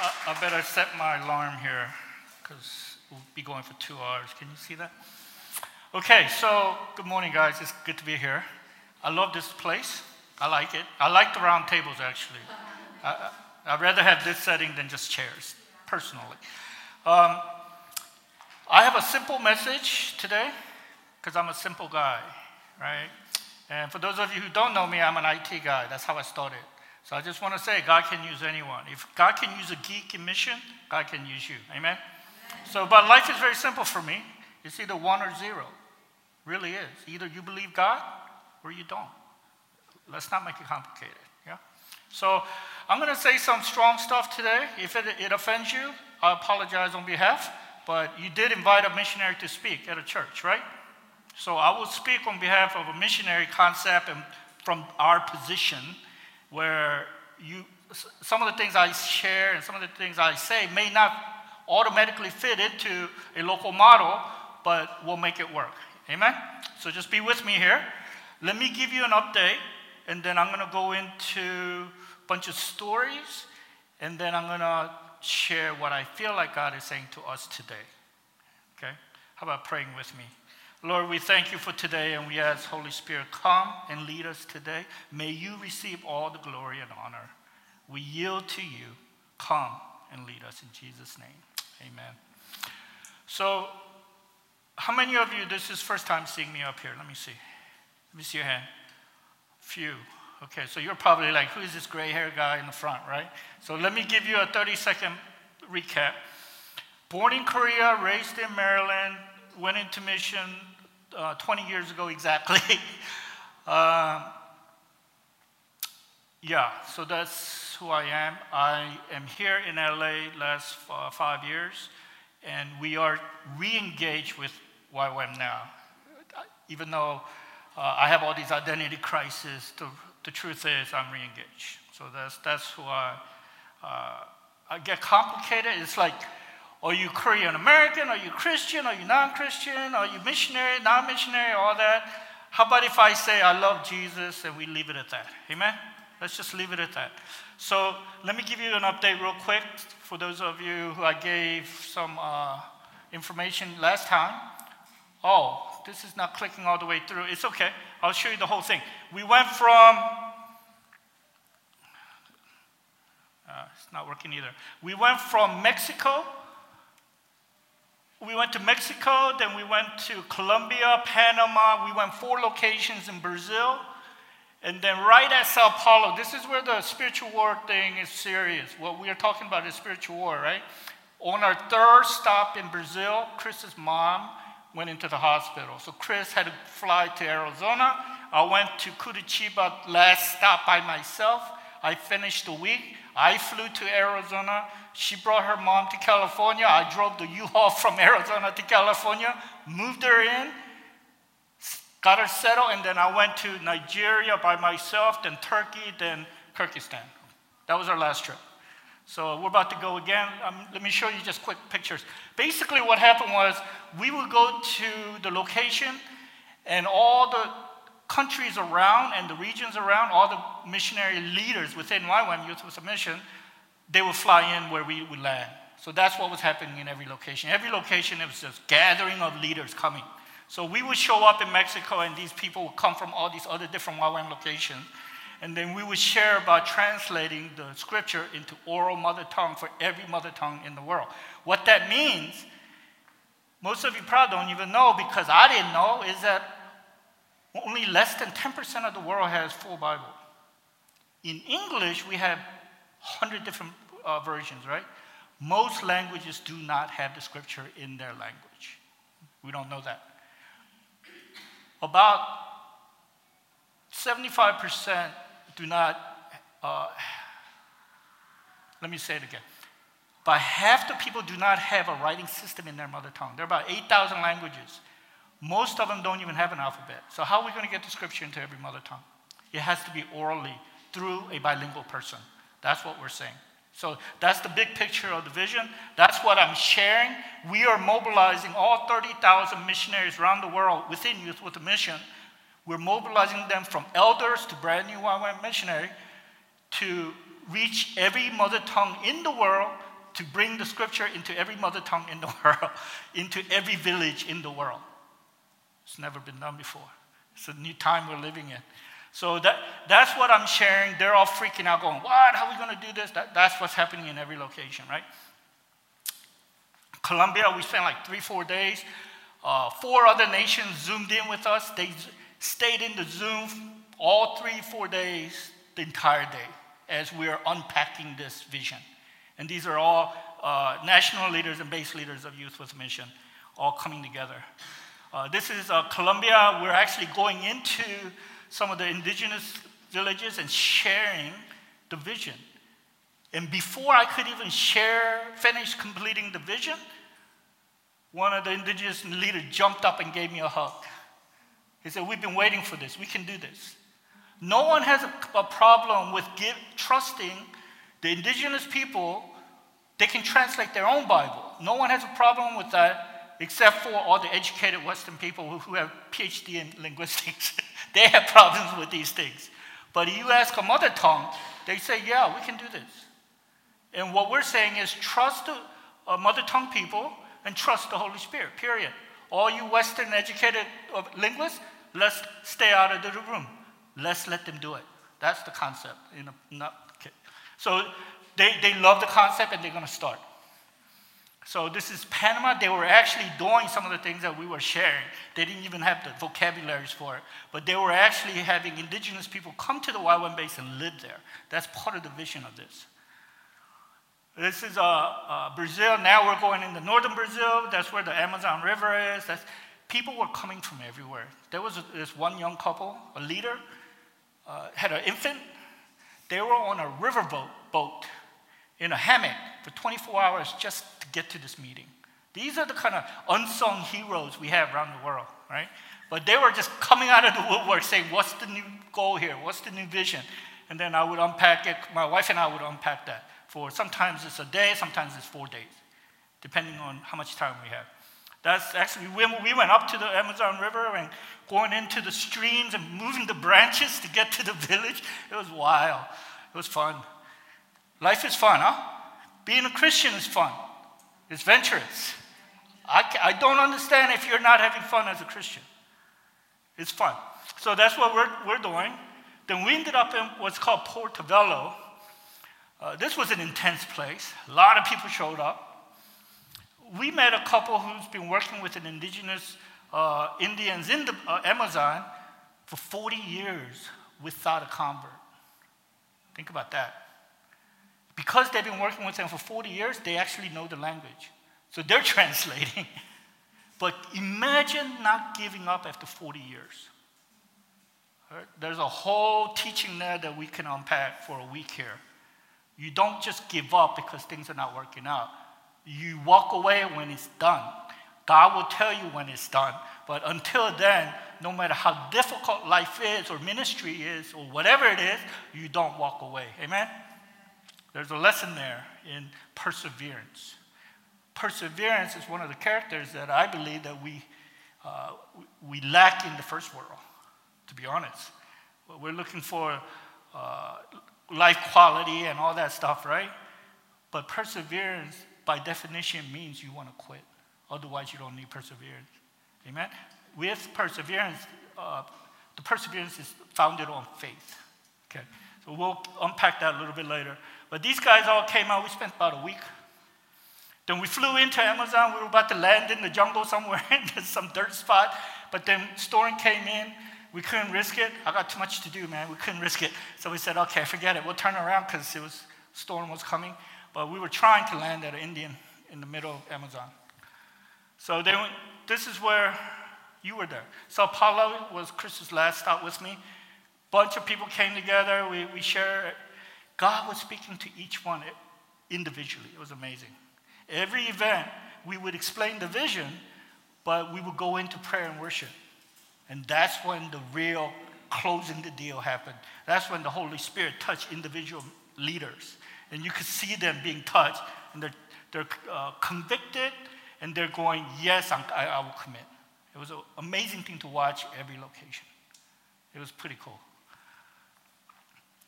I, I better set my alarm here because we'll be going for two hours. Can you see that? Okay, so good morning, guys. It's good to be here. I love this place. I like it. I like the round tables, actually. I, I'd rather have this setting than just chairs, personally. Um, I have a simple message today because I'm a simple guy, right? And for those of you who don't know me, I'm an IT guy. That's how I started. So I just want to say God can use anyone. If God can use a geek in mission, God can use you. Amen? So, but life is very simple for me. It's either one or zero. Really is. Either you believe God or you don't. Let's not make it complicated. Yeah? So I'm going to say some strong stuff today. If it, it offends you, I apologize on behalf. But you did invite a missionary to speak at a church, right? So I will speak on behalf of a missionary concept and from our position where you, some of the things I share and some of the things I say may not automatically fit into a local model, but we'll make it work. Amen? So just be with me here. Let me give you an update, and then I'm going to go into a bunch of stories, and then I'm going to share what I feel like God is saying to us today. Okay? How about praying with me? Lord, we thank you for today and we ask, Holy Spirit, come and lead us today. May you receive all the glory and honor. We yield to you. Come and lead us in Jesus' name. Amen. So, how many of you, this is first time seeing me up here? Let me see. Let me see your hand. Few. Okay, so you're probably like, who is this gray hair guy in the front, right? So let me give you a 30 second recap. Born in Korea, raised in Maryland, went into mission uh, 20 years ago exactly. uh, yeah, so that's who I am. I am here in LA last uh, five years, and we are re-engaged with YWAM now. Even though uh, I have all these identity crises, the, the truth is I'm re-engaged. So that's, that's who I, uh, I get complicated. It's like are you Korean American? Are you Christian? Are you non Christian? Are you missionary, non missionary, all that? How about if I say I love Jesus and we leave it at that? Amen? Let's just leave it at that. So let me give you an update real quick for those of you who I gave some uh, information last time. Oh, this is not clicking all the way through. It's okay. I'll show you the whole thing. We went from uh, it's not working either. We went from Mexico we went to Mexico, then we went to Colombia, Panama. We went four locations in Brazil. And then right at Sao Paulo, this is where the spiritual war thing is serious. What we are talking about is spiritual war, right? On our third stop in Brazil, Chris's mom went into the hospital. So Chris had to fly to Arizona. I went to Curitiba last stop by myself. I finished the week. I flew to Arizona. She brought her mom to California. I drove the U-Haul from Arizona to California, moved her in, got her settled, and then I went to Nigeria by myself, then Turkey, then Kyrgyzstan. That was our last trip. So we're about to go again. Um, let me show you just quick pictures. Basically, what happened was we would go to the location, and all the countries around and the regions around, all the missionary leaders within YWAM Youth with a Mission, they would fly in where we would land. So that's what was happening in every location. Every location, it was just gathering of leaders coming. So we would show up in Mexico, and these people would come from all these other different YWAM locations. And then we would share about translating the scripture into oral mother tongue for every mother tongue in the world. What that means, most of you probably don't even know because I didn't know, is that only less than 10% of the world has full Bible. In English, we have 100 different uh, versions, right? Most languages do not have the scripture in their language. We don't know that. About 75% do not, uh, let me say it again. About half the people do not have a writing system in their mother tongue. There are about 8,000 languages. Most of them don't even have an alphabet. So, how are we going to get the scripture into every mother tongue? It has to be orally through a bilingual person. That's what we're saying. So that's the big picture of the vision. That's what I'm sharing. We are mobilizing all 30,000 missionaries around the world within Youth with a Mission. We're mobilizing them from elders to brand new YWAM missionary to reach every mother tongue in the world, to bring the scripture into every mother tongue in the world, into every village in the world. It's never been done before. It's a new time we're living in. So that, that's what I'm sharing. They're all freaking out, going, What? How are we going to do this? That, that's what's happening in every location, right? Colombia, we spent like three, four days. Uh, four other nations zoomed in with us. They stayed in the Zoom all three, four days, the entire day, as we're unpacking this vision. And these are all uh, national leaders and base leaders of Youth with Mission, all coming together. Uh, this is uh, Colombia. We're actually going into some of the indigenous villages and sharing the vision. And before I could even share, finish completing the vision, one of the indigenous leaders jumped up and gave me a hug. He said, We've been waiting for this. We can do this. No one has a, a problem with give, trusting the indigenous people. They can translate their own Bible. No one has a problem with that, except for all the educated Western people who, who have PhD in linguistics. they have problems with these things. But you ask a mother tongue, they say, Yeah, we can do this. And what we're saying is trust the uh, mother tongue people and trust the Holy Spirit, period. All you Western educated linguists, let's stay out of the room. Let's let them do it. That's the concept. You know, not, okay. So they, they love the concept and they're going to start. So this is Panama. They were actually doing some of the things that we were sharing. They didn't even have the vocabularies for it, but they were actually having indigenous people come to the YWAM base and live there. That's part of the vision of this. This is uh, uh, Brazil. Now we're going into northern Brazil. That's where the Amazon River is. That's, people were coming from everywhere. There was a, this one young couple, a leader, uh, had an infant. They were on a riverboat boat in a hammock for 24 hours just to get to this meeting. These are the kind of unsung heroes we have around the world, right? But they were just coming out of the woodwork saying, What's the new goal here? What's the new vision? And then I would unpack it. My wife and I would unpack that for sometimes it's a day, sometimes it's four days, depending on how much time we have. That's actually when we went up to the Amazon River and going into the streams and moving the branches to get to the village. It was wild. It was fun. Life is fun, huh? Being a Christian is fun. It's venturous. I, I don't understand if you're not having fun as a Christian. It's fun. So that's what we're, we're doing. Then we ended up in what's called Porto Velho, uh, this was an intense place. A lot of people showed up. We met a couple who's been working with an indigenous uh, Indians in the uh, Amazon for 40 years without a convert. Think about that. Because they've been working with them for 40 years, they actually know the language. So they're translating. but imagine not giving up after 40 years. Right? There's a whole teaching there that we can unpack for a week here. You don't just give up because things are not working out. You walk away when it's done. God will tell you when it's done. But until then, no matter how difficult life is, or ministry is, or whatever it is, you don't walk away. Amen? There's a lesson there in perseverance. Perseverance is one of the characters that I believe that we, uh, we lack in the first world, to be honest. We're looking for uh, life quality and all that stuff, right? But perseverance, by definition, means you want to quit. Otherwise, you don't need perseverance. Amen? With perseverance, uh, the perseverance is founded on faith. Okay, so we'll unpack that a little bit later. But these guys all came out. We spent about a week. Then we flew into Amazon. We were about to land in the jungle somewhere in some dirt spot. But then storm came in we couldn't risk it. I got too much to do, man. We couldn't risk it. So we said, okay, forget it. We'll turn around because it was storm was coming. But we were trying to land at an Indian in the middle of Amazon. So they went, this is where you were there. Sao Paulo was Chris's last stop with me. Bunch of people came together. We, we shared. God was speaking to each one individually. It was amazing. Every event, we would explain the vision, but we would go into prayer and worship. And that's when the real closing the deal happened. That's when the Holy Spirit touched individual leaders. And you could see them being touched, and they're, they're uh, convicted, and they're going, Yes, I, I will commit. It was an amazing thing to watch every location. It was pretty cool.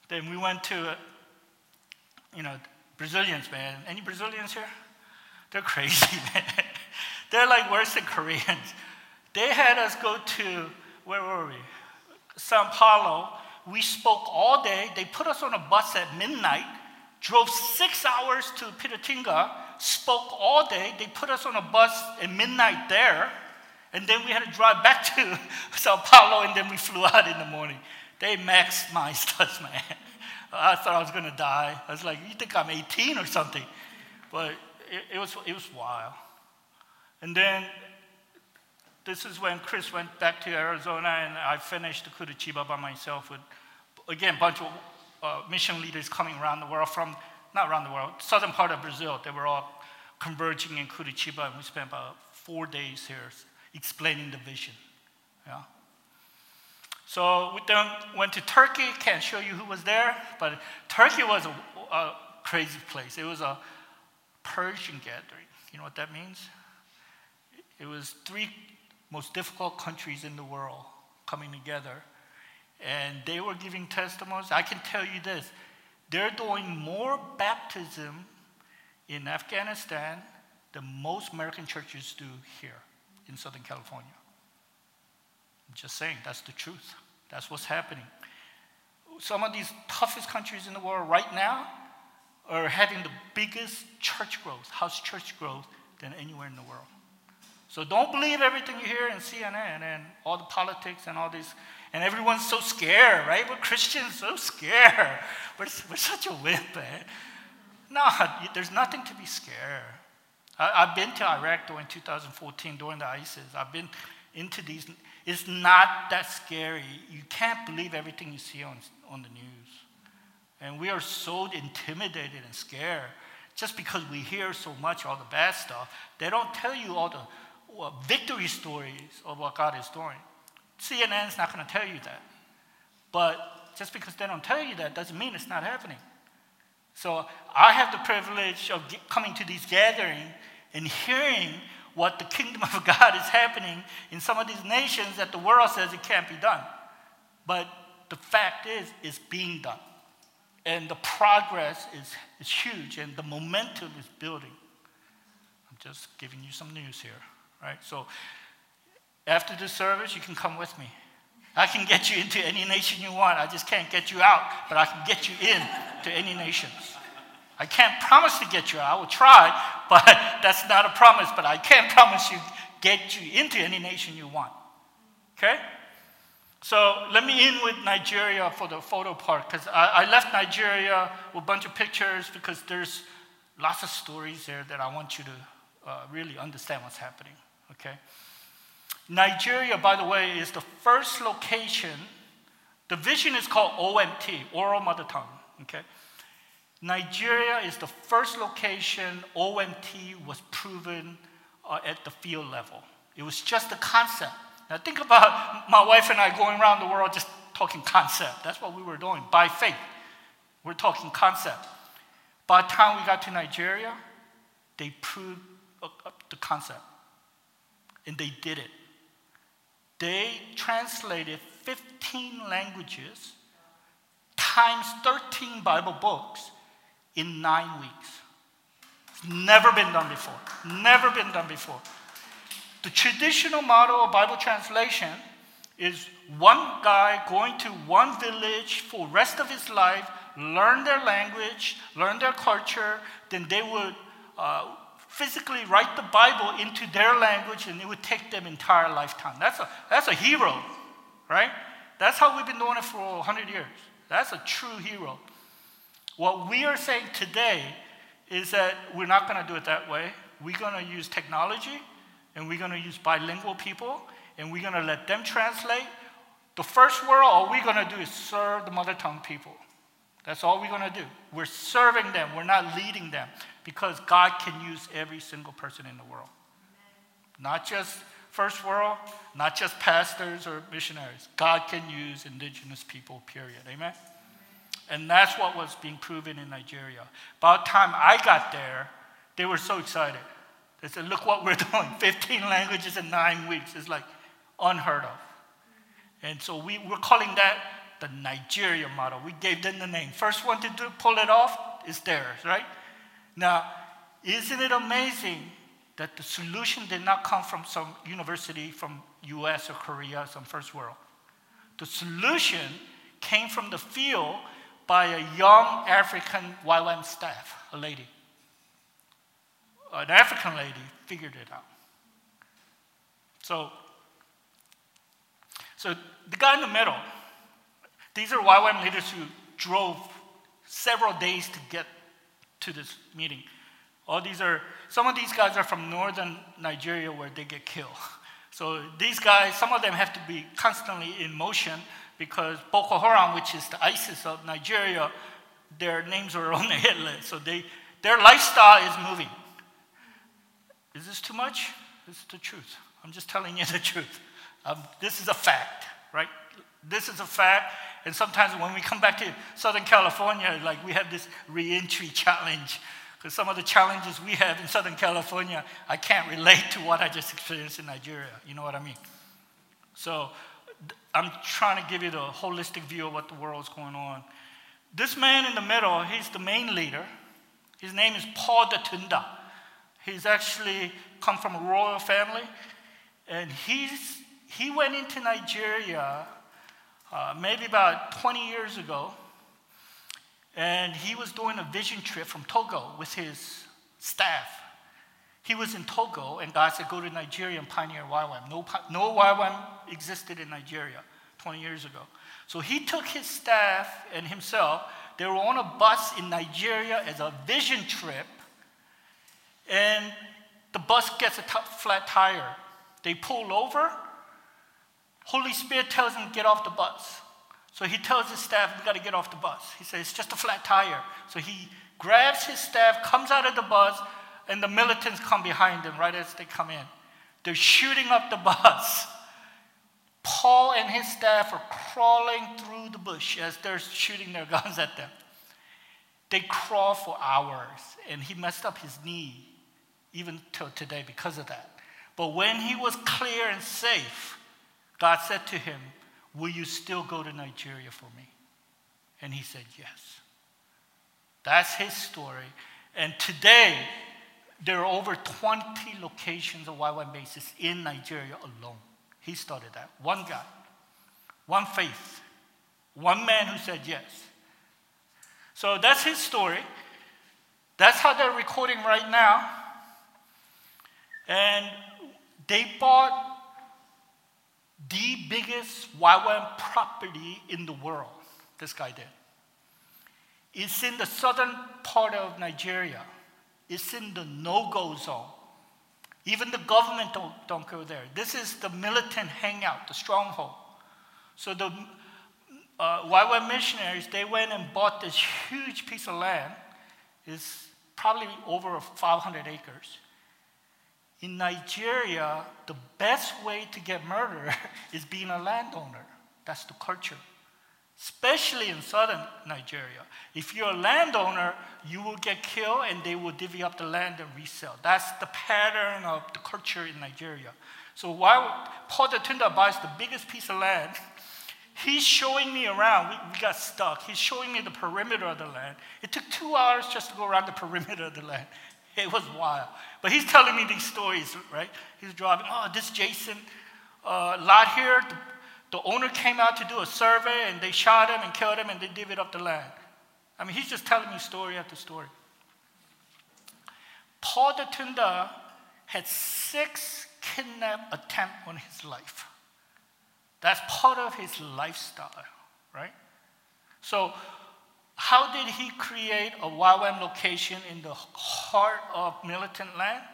Then we went to you know, Brazilians, man. Any Brazilians here? They're crazy, man. They're like worse than Koreans. They had us go to, where were we? Sao Paulo. We spoke all day. They put us on a bus at midnight, drove six hours to Piratininga, spoke all day. They put us on a bus at midnight there, and then we had to drive back to Sao Paulo, and then we flew out in the morning. They maximized us, man. I thought I was going to die. I was like, you think I'm 18 or something? But it, it, was, it was wild. And then this is when Chris went back to Arizona, and I finished Curitiba by myself with, again, a bunch of uh, mission leaders coming around the world from, not around the world, southern part of Brazil. They were all converging in Curitiba, and we spent about four days here explaining the vision. Yeah. So we then went to Turkey. Can't show you who was there, but Turkey was a, a crazy place. It was a Persian gathering. You know what that means? It was three most difficult countries in the world coming together, and they were giving testimonies. I can tell you this: they're doing more baptism in Afghanistan than most American churches do here in Southern California. I'm just saying, that's the truth. That's what's happening. Some of these toughest countries in the world right now are having the biggest church growth, house church growth, than anywhere in the world. So don't believe everything you hear in CNN and all the politics and all this. And everyone's so scared, right? We're Christians, so scared. We're, we're such a wimp, man. No, there's nothing to be scared. I, have been to Iraq during 2014 during the ISIS. I've been into these. It's not that scary. You can't believe everything you see on, on the news. And we are so intimidated and scared just because we hear so much all the bad stuff. They don't tell you all the well, victory stories of what God is doing. CNN's not going to tell you that. But just because they don't tell you that doesn't mean it's not happening. So I have the privilege of coming to these gatherings and hearing what the kingdom of God is happening in some of these nations that the world says it can't be done. But the fact is, it's being done. And the progress is, is huge, and the momentum is building. I'm just giving you some news here, right? So after this service, you can come with me. I can get you into any nation you want. I just can't get you out, but I can get you in to any nations. I can't promise to get you out. I will try, but that's not a promise. But I can't promise you get you into any nation you want. Okay? So let me in with Nigeria for the photo part because I, I, left Nigeria with a bunch of pictures because there's lots of stories there that I want you to uh, really understand what's happening. Okay? Nigeria, by the way, is the first location. The vision is called OMT, Oral Mother Tongue. Okay? Nigeria is the first location OMT was proven uh, at the field level. It was just a concept. Now, think about my wife and I going around the world just talking concept. That's what we were doing by faith. We're talking concept. By the time we got to Nigeria, they proved uh, uh, the concept. And they did it. They translated 15 languages times 13 Bible books in nine weeks. It's never been done before. Never been done before. The traditional model of Bible translation is one guy going to one village for rest of his life, learn their language, learn their culture, then they would uh, physically write the Bible into their language and it would take them entire lifetime. That's a, that's a hero, right? That's how we've been doing it for 100 years. That's a true hero. What we are saying today is that we're not going to do it that way. We're going to use technology and we're going to use bilingual people and we're going to let them translate. The first world, all we're going to do is serve the mother tongue people. That's all we're going to do. We're serving them, we're not leading them because God can use every single person in the world. Not just first world, not just pastors or missionaries. God can use indigenous people, period. Amen? And that's what was being proven in Nigeria. By the time I got there, they were so excited. They said, Look what we're doing 15 languages in nine weeks. It's like unheard of. And so we, we're calling that the Nigeria model. We gave them the name. First one to do, pull it off, is theirs, right? Now, isn't it amazing that the solution did not come from some university from US or Korea, some first world? The solution came from the field by a young African YWAM staff, a lady. An African lady figured it out. So, so the guy in the middle, these are YWAM leaders who drove several days to get to this meeting. All these are, some of these guys are from northern Nigeria where they get killed. So these guys, some of them have to be constantly in motion because Boko Haram, which is the ISIS of Nigeria, their names are on the hit list. So they, their lifestyle is moving. Is this too much? This is the truth. I'm just telling you the truth. Um, this is a fact, right? This is a fact. And sometimes when we come back to Southern California, like we have this reentry challenge. Because some of the challenges we have in Southern California, I can't relate to what I just experienced in Nigeria. You know what I mean? So I'm trying to give you the holistic view of what the world's going on. This man in the middle, he's the main leader. His name is Paul Datunda. He's actually come from a royal family. And he's, he went into Nigeria uh, maybe about 20 years ago. And he was doing a vision trip from Togo with his staff. He was in Togo, and God said, Go to Nigeria and pioneer YWAM. No, no YWAM existed in Nigeria 20 years ago. So he took his staff and himself. They were on a bus in Nigeria as a vision trip, and the bus gets a t- flat tire. They pull over. Holy Spirit tells him, Get off the bus. So he tells his staff, We got to get off the bus. He says, It's just a flat tire. So he grabs his staff, comes out of the bus, and the militants come behind them right as they come in. They're shooting up the bus. Paul and his staff are crawling through the bush as they're shooting their guns at them. They crawl for hours, and he messed up his knee even till today because of that. But when he was clear and safe, God said to him, Will you still go to Nigeria for me? And he said, Yes. That's his story. And today, there are over 20 locations of YWAM bases in Nigeria alone. He started that. One guy, one faith, one man who said yes. So that's his story. That's how they're recording right now. And they bought the biggest YWAM property in the world. This guy did. It's in the southern part of Nigeria. It's in the no-go zone. Even the government don't, don't go there. This is the militant hangout, the stronghold. So the uh, missionaries, they went and bought this huge piece of land. It's probably over 500 acres. In Nigeria, the best way to get murder is being a landowner. That's the culture especially in southern Nigeria. If you're a landowner, you will get killed and they will divvy up the land and resell. That's the pattern of the culture in Nigeria. So while Paul the Datunda buys the biggest piece of land, he's showing me around. We, we got stuck. He's showing me the perimeter of the land. It took two hours just to go around the perimeter of the land. It was wild. But he's telling me these stories, right? He's driving, oh, this Jason uh, lot here, the the owner came out to do a survey and they shot him and killed him and they divvied up the land. I mean, he's just telling me story after story. Paul Datunda had six kidnap attempts on his life. That's part of his lifestyle, right? So, how did he create a YWAM location in the heart of militant land?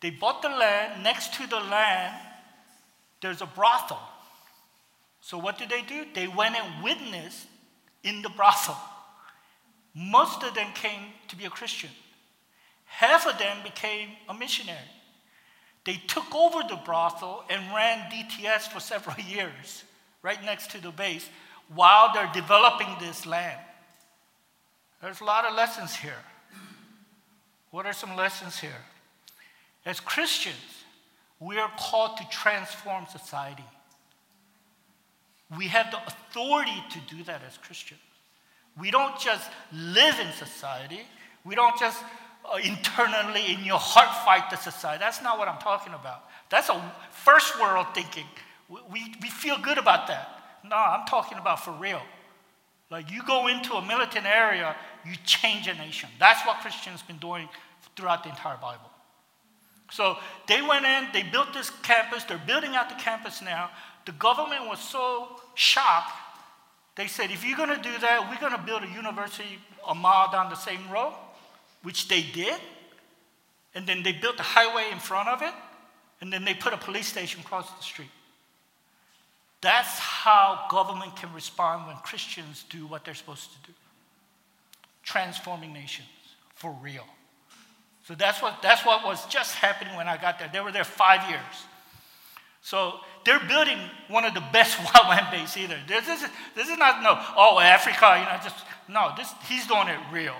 They bought the land. Next to the land, there's a brothel. So what did they do? They went and witnessed in the brothel. Most of them came to be a Christian. Half of them became a missionary. They took over the brothel and ran DTS for several years, right next to the base, while they're developing this land. There's a lot of lessons here. What are some lessons here? As Christians, we are called to transform society. We have the authority to do that as Christians. We don't just live in society. We don't just uh, internally in your heart fight the society. That's not what I'm talking about. That's a first world thinking. We, we, we feel good about that. No, I'm talking about for real. Like you go into a militant area, you change a nation. That's what Christians been doing throughout the entire Bible. So they went in, they built this campus, they're building out the campus now. The government was so shocked, they said, if you're gonna do that, we're gonna build a university a mile down the same road, which they did. And then they built a highway in front of it, and then they put a police station across the street. That's how government can respond when Christians do what they're supposed to do transforming nations for real. So that's what, that's what was just happening when I got there. They were there five years. So they're building one of the best wildland base either. This is, this is not, no, oh, Africa, you know, just, no, this, he's doing it real.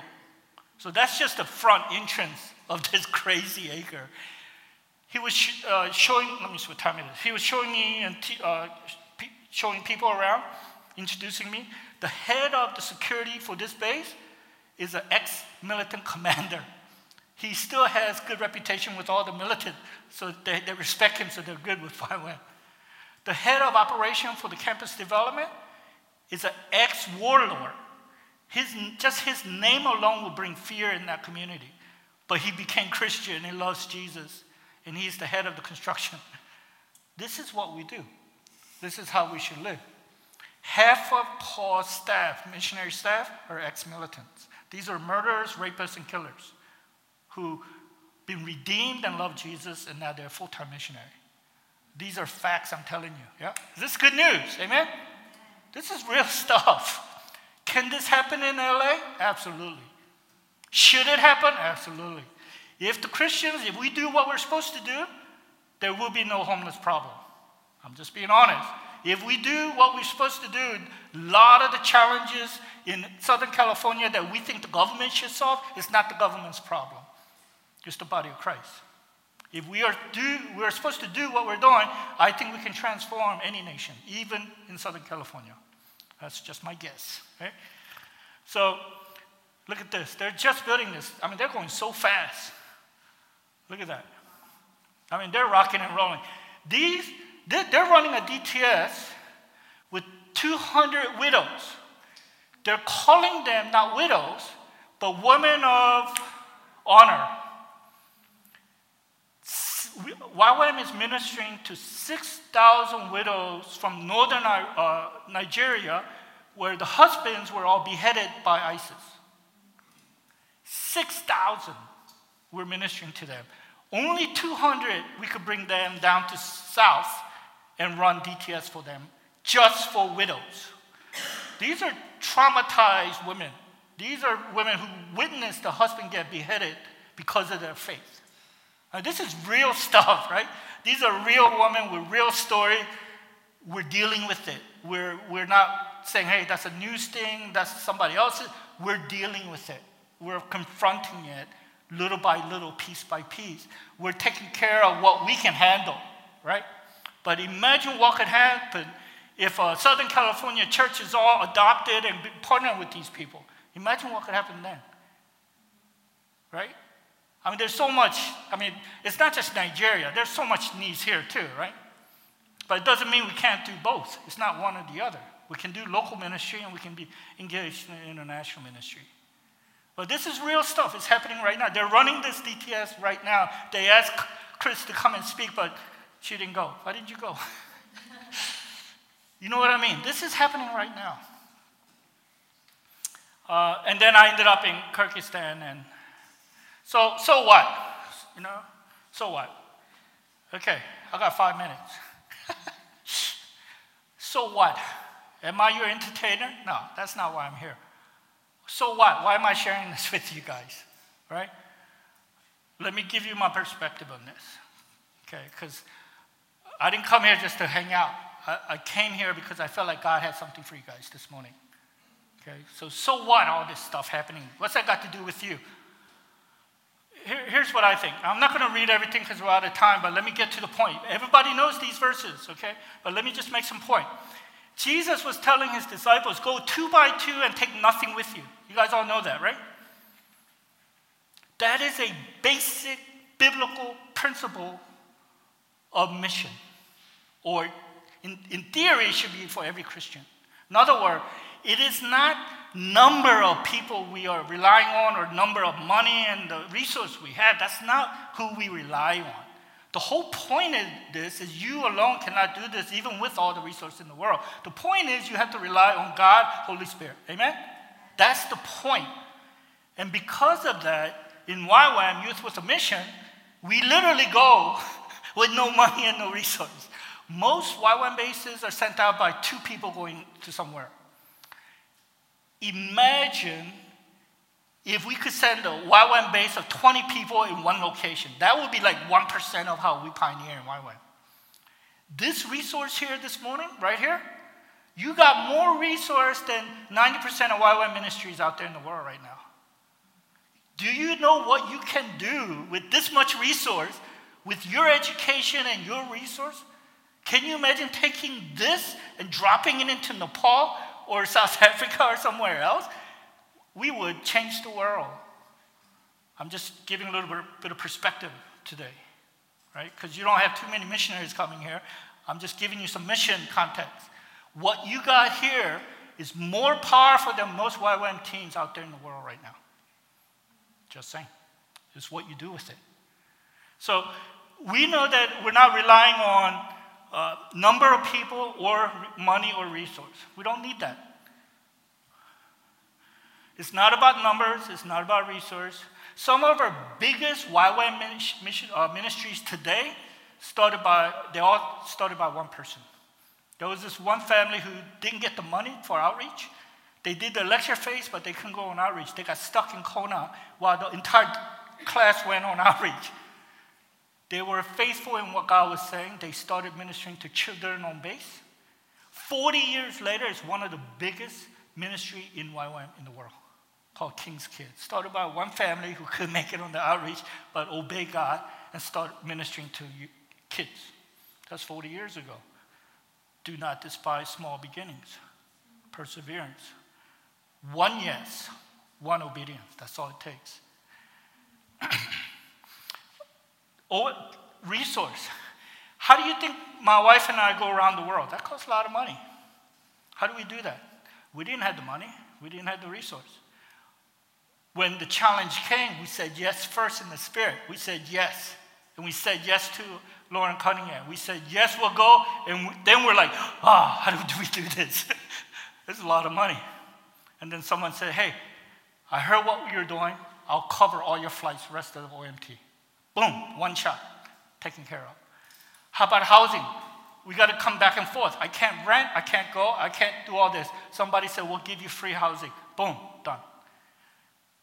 So that's just the front entrance of this crazy acre. He was sh- uh, showing, let me see what time it is. He was showing me and t- uh, showing people around, introducing me. The head of the security for this base is an ex militant commander. He still has good reputation with all the militant, so they, they respect him, so they're good with FireWeb. The head of operation for the campus development is an ex warlord. His, just his name alone will bring fear in that community. But he became Christian, he loves Jesus, and he's the head of the construction. This is what we do. This is how we should live. Half of Paul's staff, missionary staff, are ex militants. These are murderers, rapists, and killers who been redeemed and love Jesus, and now they're full time missionary. These are facts I'm telling you. Yeah? Is this good news? Amen? This is real stuff. Can this happen in LA? Absolutely. Should it happen? Absolutely. If the Christians, if we do what we're supposed to do, there will be no homeless problem. I'm just being honest. If we do what we're supposed to do, a lot of the challenges in Southern California that we think the government should solve is not the government's problem. It's the body of Christ. If we are, do, we are supposed to do what we're doing, I think we can transform any nation, even in Southern California. That's just my guess. Right? So look at this. They're just building this. I mean, they're going so fast. Look at that. I mean, they're rocking and rolling. These, they're running a DTS with 200 widows. They're calling them not widows, but women of honor. YWAM is ministering to 6,000 widows from northern uh, Nigeria where the husbands were all beheaded by ISIS. 6,000 we're ministering to them. Only 200 we could bring them down to south and run DTS for them just for widows. These are traumatized women. These are women who witnessed the husband get beheaded because of their faith. This is real stuff, right? These are real women with real story. We're dealing with it. We're, we're not saying, hey, that's a news thing, that's somebody else's. We're dealing with it. We're confronting it little by little, piece by piece. We're taking care of what we can handle, right? But imagine what could happen if a Southern California church is all adopted and partnered with these people. Imagine what could happen then, right? I mean, there's so much, I mean, it's not just Nigeria, there's so much needs here too, right? But it doesn't mean we can't do both. It's not one or the other. We can do local ministry and we can be engaged in international ministry. But this is real stuff. It's happening right now. They're running this DTS right now. They asked Chris to come and speak, but she didn't go. Why didn't you go? you know what I mean? This is happening right now. Uh, and then I ended up in Kyrgyzstan, and so so what? You know, so what? Okay, I got five minutes. so what? Am I your entertainer? No, that's not why I'm here. So what? Why am I sharing this with you guys? Right? Let me give you my perspective on this. Okay, because I didn't come here just to hang out. I, I, came here because I felt like God had something for you guys this morning. Okay, so so what? All this stuff happening. What's that got to do with you? Here, here's what I think. I'm not going to read everything because we're out of time, but let me get to the point. Everybody knows these verses, okay? But let me just make some point. Jesus was telling his disciples, go two by two and take nothing with you. You guys all know that, right? That is a basic biblical principle of mission. Or, in, in theory, it should be for every Christian. In other words, it is not number of people we are relying on or number of money and the resource we have. That's not who we rely on. The whole point of this is you alone cannot do this even with all the resources in the world. The point is you have to rely on God, Holy Spirit. Amen? That's the point. And because of that, in YWAM, Youth with a Mission, we literally go with no money and no resources. Most YWAM bases are sent out by two people going to somewhere. Imagine if we could send a YWAM base of 20 people in one location. That would be like 1% of how we pioneer in YWAM. This resource here this morning, right here, you got more resource than 90% of YWAM ministries out there in the world right now. Do you know what you can do with this much resource, with your education and your resource? Can you imagine taking this and dropping it into Nepal or South Africa or somewhere else? We would change the world. I'm just giving a little bit, bit of perspective today, right? Because you don't have too many missionaries coming here. I'm just giving you some mission context. What you got here is more powerful than most YWAM teams out there in the world right now. Just saying. It's what you do with it. So we know that we're not relying on uh, number of people or money or resource. We don't need that. It's not about numbers, it's not about resource. Some of our biggest YWAM mission, uh, ministries today started by, they all started by one person. There was this one family who didn't get the money for outreach. They did the lecture phase, but they couldn't go on outreach. They got stuck in Kona while the entire class went on outreach. They were faithful in what God was saying. They started ministering to children on base. 40 years later, it's one of the biggest ministry in YWAM in the world called King's Kids. Started by one family who couldn't make it on the outreach, but obeyed God and started ministering to kids. That's 40 years ago. Do not despise small beginnings, perseverance. One yes, one obedience. That's all it takes. oh, resource. How do you think my wife and I go around the world? That costs a lot of money. How do we do that? We didn't have the money, we didn't have the resource. When the challenge came, we said yes first in the spirit. We said yes. And we said yes to Loren Cunningham. We said, yes, we'll go. And then we're like, ah, oh, how do we do this? It's a lot of money. And then someone said, hey, I heard what you're doing. I'll cover all your flights, rest of the OMT. Boom, one shot, taken care of. How about housing? We got to come back and forth. I can't rent, I can't go, I can't do all this. Somebody said, we'll give you free housing. Boom, done.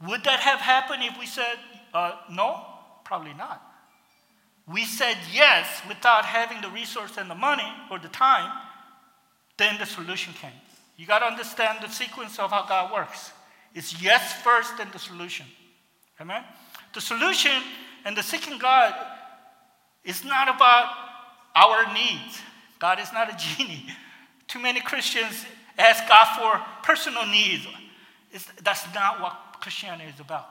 Would that have happened if we said uh, no? Probably not. We said yes without having the resource and the money or the time, then the solution came. You got to understand the sequence of how God works. It's yes first, then the solution. Amen? The solution and the seeking God is not about our needs. God is not a genie. Too many Christians ask God for personal needs. It's, that's not what Christianity is about.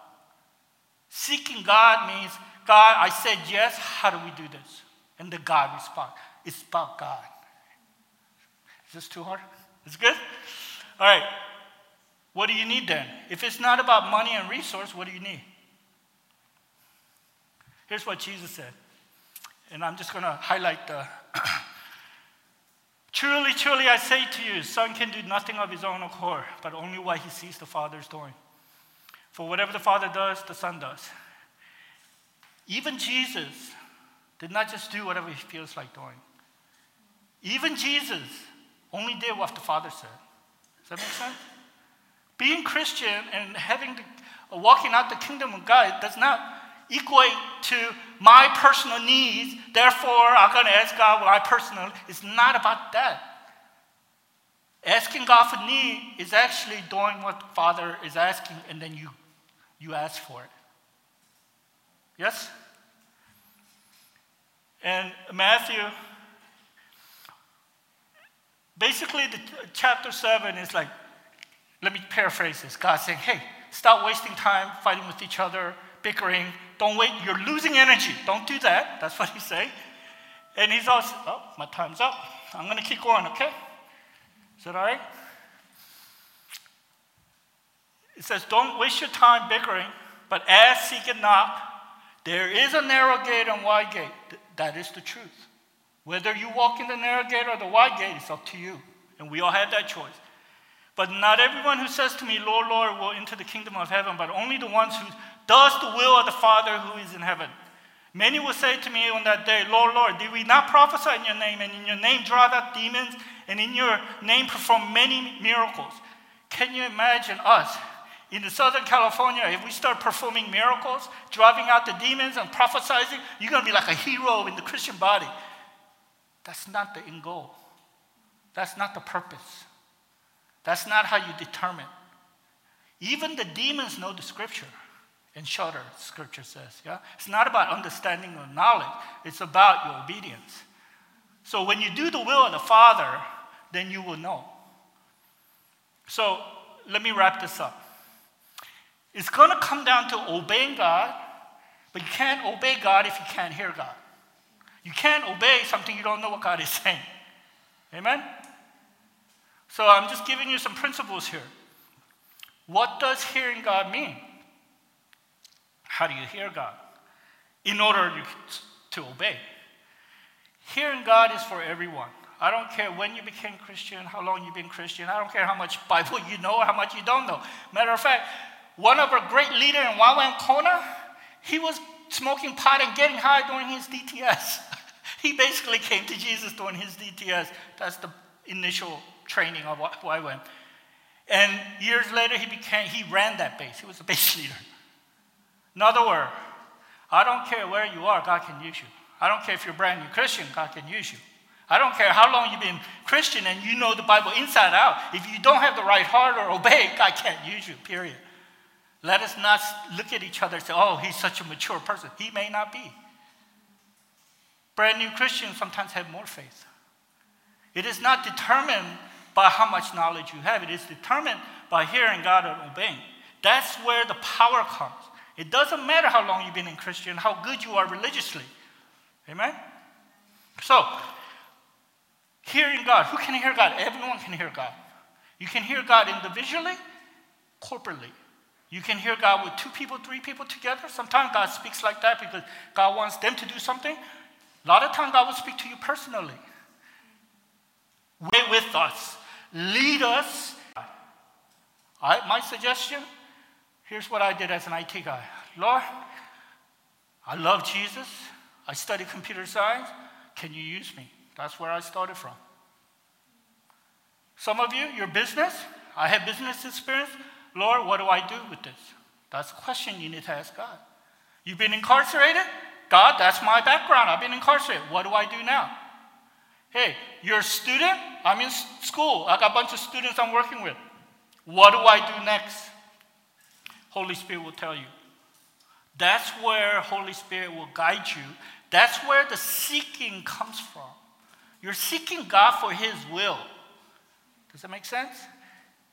Seeking God means, God, I said yes, how do we do this? And the God responds. It's about God. Is this too hard? Is good? All right. What do you need then? If it's not about money and resource, what do you need? Here's what Jesus said. And I'm just going to highlight the. truly, truly, I say to you, son can do nothing of his own accord, but only what he sees the Father's doing. For whatever the Father does, the Son does. Even Jesus did not just do whatever he feels like doing. Even Jesus only did what the Father said. Does that make sense? Being Christian and having the, walking out the kingdom of God does not equate to my personal needs. Therefore, I'm going to ask God what I personally. It's not about that. Asking God for need is actually doing what Father is asking, and then you you ask for it. Yes? And Matthew, Basically, the chapter 7 is like, let me paraphrase this. God saying, hey, stop wasting time fighting with each other, bickering. Don't wait. You're losing energy. Don't do that. That's what he's saying. And he's also, oh, my time's up. I'm going to keep going, okay? Is that all right? It says, Don't waste your time bickering, but ask, seek, and knock. There is a narrow gate and wide gate. That is the truth. Whether you walk in the narrow gate or the wide gate, it's up to you. And we all have that choice. But not everyone who says to me, Lord, Lord, will enter the kingdom of heaven, but only the ones who does the will of the Father who is in heaven. Many will say to me on that day, Lord, Lord, did we not prophesy in your name, and in your name drive out demons, and in your name perform many miracles? Can you imagine us in the Southern California, if we start performing miracles, driving out the demons and prophesying, you're going to be like a hero in the Christian body. That's not the end goal. That's not the purpose. That's not how you determine. Even the demons know the scripture and shudder, scripture says. Yeah? It's not about understanding or knowledge, it's about your obedience. So when you do the will of the Father, then you will know. So let me wrap this up. It's going to come down to obeying God, but you can't obey God if you can't hear God. You can't obey something you don't know what God is saying. Amen? So I'm just giving you some principles here. What does hearing God mean? How do you hear God? In order to obey. Hearing God is for everyone. I don't care when you became Christian, how long you've been Christian. I don't care how much Bible you know, how much you don't know. Matter of fact, one of our great leaders in YWAM Kona, he was smoking pot and getting high during his DTS. he basically came to Jesus during his DTS. That's the initial training of YWAM. And years later, he became, he ran that base. He was a base leader. In other words, I don't care where you are, God can use you. I don't care if you're a brand new Christian, God can use you. I don't care how long you've been Christian and you know the Bible inside out. If you don't have the right heart or obey, God can't use you, period. Let us not look at each other and say, oh, he's such a mature person. He may not be. Brand new Christians sometimes have more faith. It is not determined by how much knowledge you have, it is determined by hearing God and obeying. That's where the power comes. It doesn't matter how long you've been in Christian, how good you are religiously. Amen? So, hearing God. Who can hear God? Everyone can hear God. You can hear God individually, corporately. You can hear God with two people, three people together. Sometimes God speaks like that because God wants them to do something. A lot of times God will speak to you personally. Wait with us. Lead us. I, my suggestion here's what I did as an IT guy Lord, I love Jesus. I study computer science. Can you use me? That's where I started from. Some of you, your business, I have business experience. Lord, what do I do with this? That's a question you need to ask God. You've been incarcerated? God, that's my background. I've been incarcerated. What do I do now? Hey, you're a student? I'm in school. I got a bunch of students I'm working with. What do I do next? Holy Spirit will tell you. That's where Holy Spirit will guide you. That's where the seeking comes from. You're seeking God for His will. Does that make sense?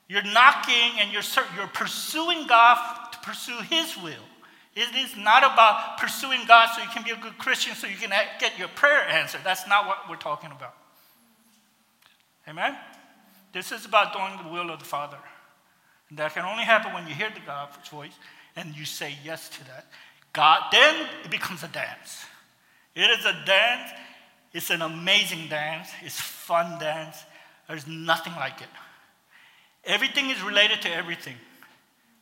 You're knocking and you're, you're pursuing God to pursue His will. It is not about pursuing God so you can be a good Christian so you can get your prayer answered. That's not what we're talking about. Amen? This is about doing the will of the Father. And that can only happen when you hear the God's voice and you say yes to that. God, then it becomes a dance. It is a dance. It's an amazing dance. It's fun dance. There's nothing like it. Everything is related to everything.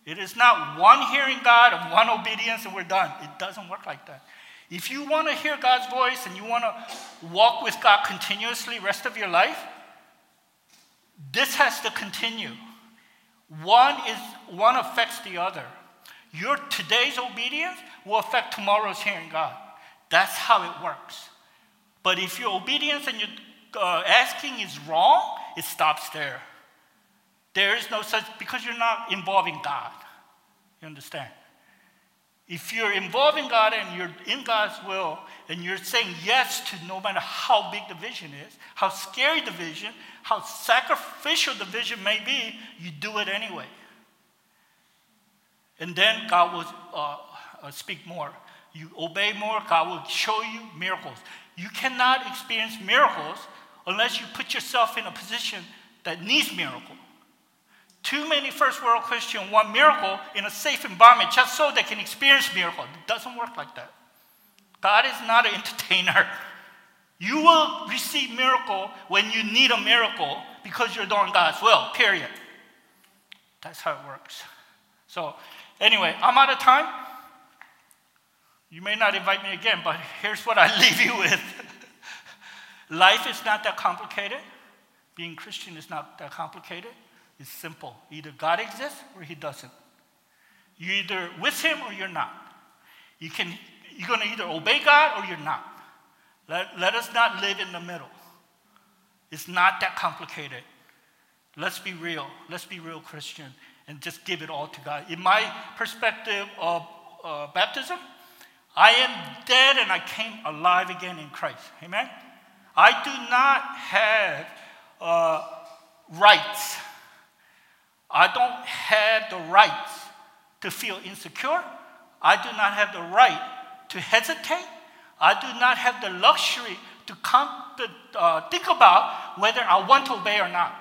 It is not one hearing God and one obedience and we're done. It doesn't work like that. If you want to hear God's voice and you want to walk with God continuously rest of your life, this has to continue. One is one affects the other. Your today's obedience will affect tomorrow's hearing God. That's how it works. But if your obedience and your uh, asking is wrong, it stops there. There is no such, because you're not involving God. You understand? If you're involving God and you're in God's will and you're saying yes to no matter how big the vision is, how scary the vision, how sacrificial the vision may be, you do it anyway. And then God will uh, uh, speak more. You obey more, God will show you miracles. You cannot experience miracles unless you put yourself in a position that needs miracle. Too many first world Christians want miracle in a safe environment just so they can experience miracle. It doesn't work like that. God is not an entertainer. You will receive miracle when you need a miracle because you're doing God's will, period. That's how it works. So, anyway, I'm out of time. You may not invite me again, but here's what I leave you with. Life is not that complicated. Being Christian is not that complicated. It's simple. Either God exists or he doesn't. You're either with him or you're not. You can, you're going to either obey God or you're not. Let, let us not live in the middle. It's not that complicated. Let's be real. Let's be real Christian and just give it all to God. In my perspective of uh, baptism, I am dead and I came alive again in Christ. Amen? I do not have uh, rights I don't have the right to feel insecure. I do not have the right to hesitate. I do not have the luxury to come to, uh, think about whether I want to obey or not.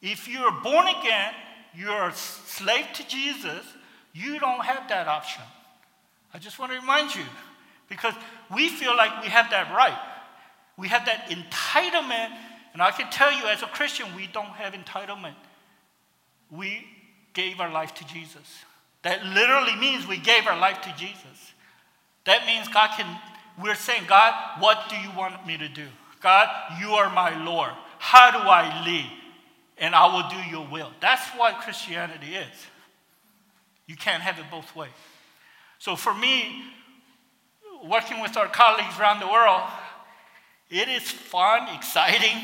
If you're born again, you're a slave to Jesus, you don't have that option. I just want to remind you because we feel like we have that right. We have that entitlement and I can tell you, as a Christian, we don't have entitlement. We gave our life to Jesus. That literally means we gave our life to Jesus. That means God can, we're saying, God, what do you want me to do? God, you are my Lord. How do I live? And I will do your will. That's what Christianity is. You can't have it both ways. So for me, working with our colleagues around the world, it is fun, exciting,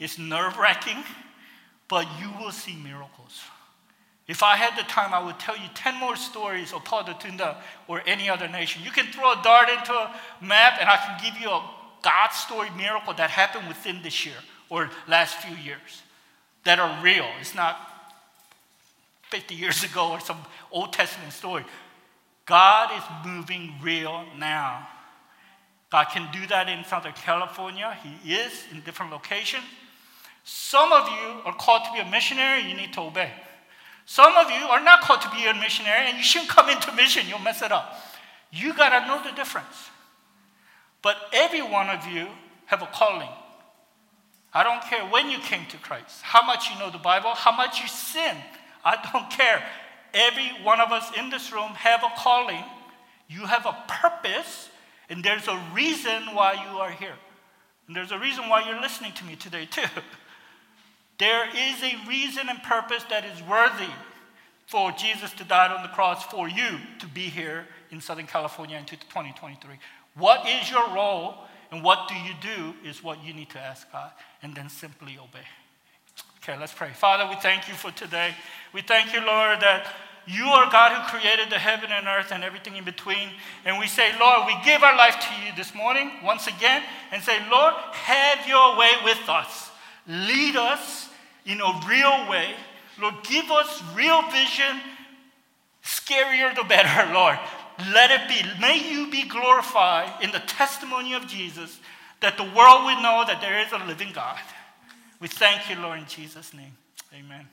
it's nerve wracking, but you will see miracles. If I had the time, I would tell you 10 more stories of Paul Tunda or any other nation. You can throw a dart into a map, and I can give you a God story miracle that happened within this year or last few years that are real. It's not 50 years ago or some Old Testament story. God is moving real now. God can do that in Southern California. He is in different locations. Some of you are called to be a missionary, you need to obey. Some of you are not called to be a missionary, and you shouldn't come into mission, you'll mess it up. You got to know the difference. But every one of you have a calling. I don't care when you came to Christ, how much you know the Bible, how much you sin. I don't care. Every one of us in this room have a calling. You have a purpose, and there's a reason why you are here. And there's a reason why you're listening to me today, too. There is a reason and purpose that is worthy for Jesus to die on the cross for you to be here in Southern California in 2023. What is your role and what do you do is what you need to ask God and then simply obey. Okay, let's pray. Father, we thank you for today. We thank you, Lord, that you are God who created the heaven and earth and everything in between. And we say, Lord, we give our life to you this morning once again and say, Lord, have your way with us. Lead us in a real way. Lord, give us real vision. Scarier the better, Lord. Let it be. May you be glorified in the testimony of Jesus that the world will know that there is a living God. We thank you, Lord, in Jesus' name. Amen.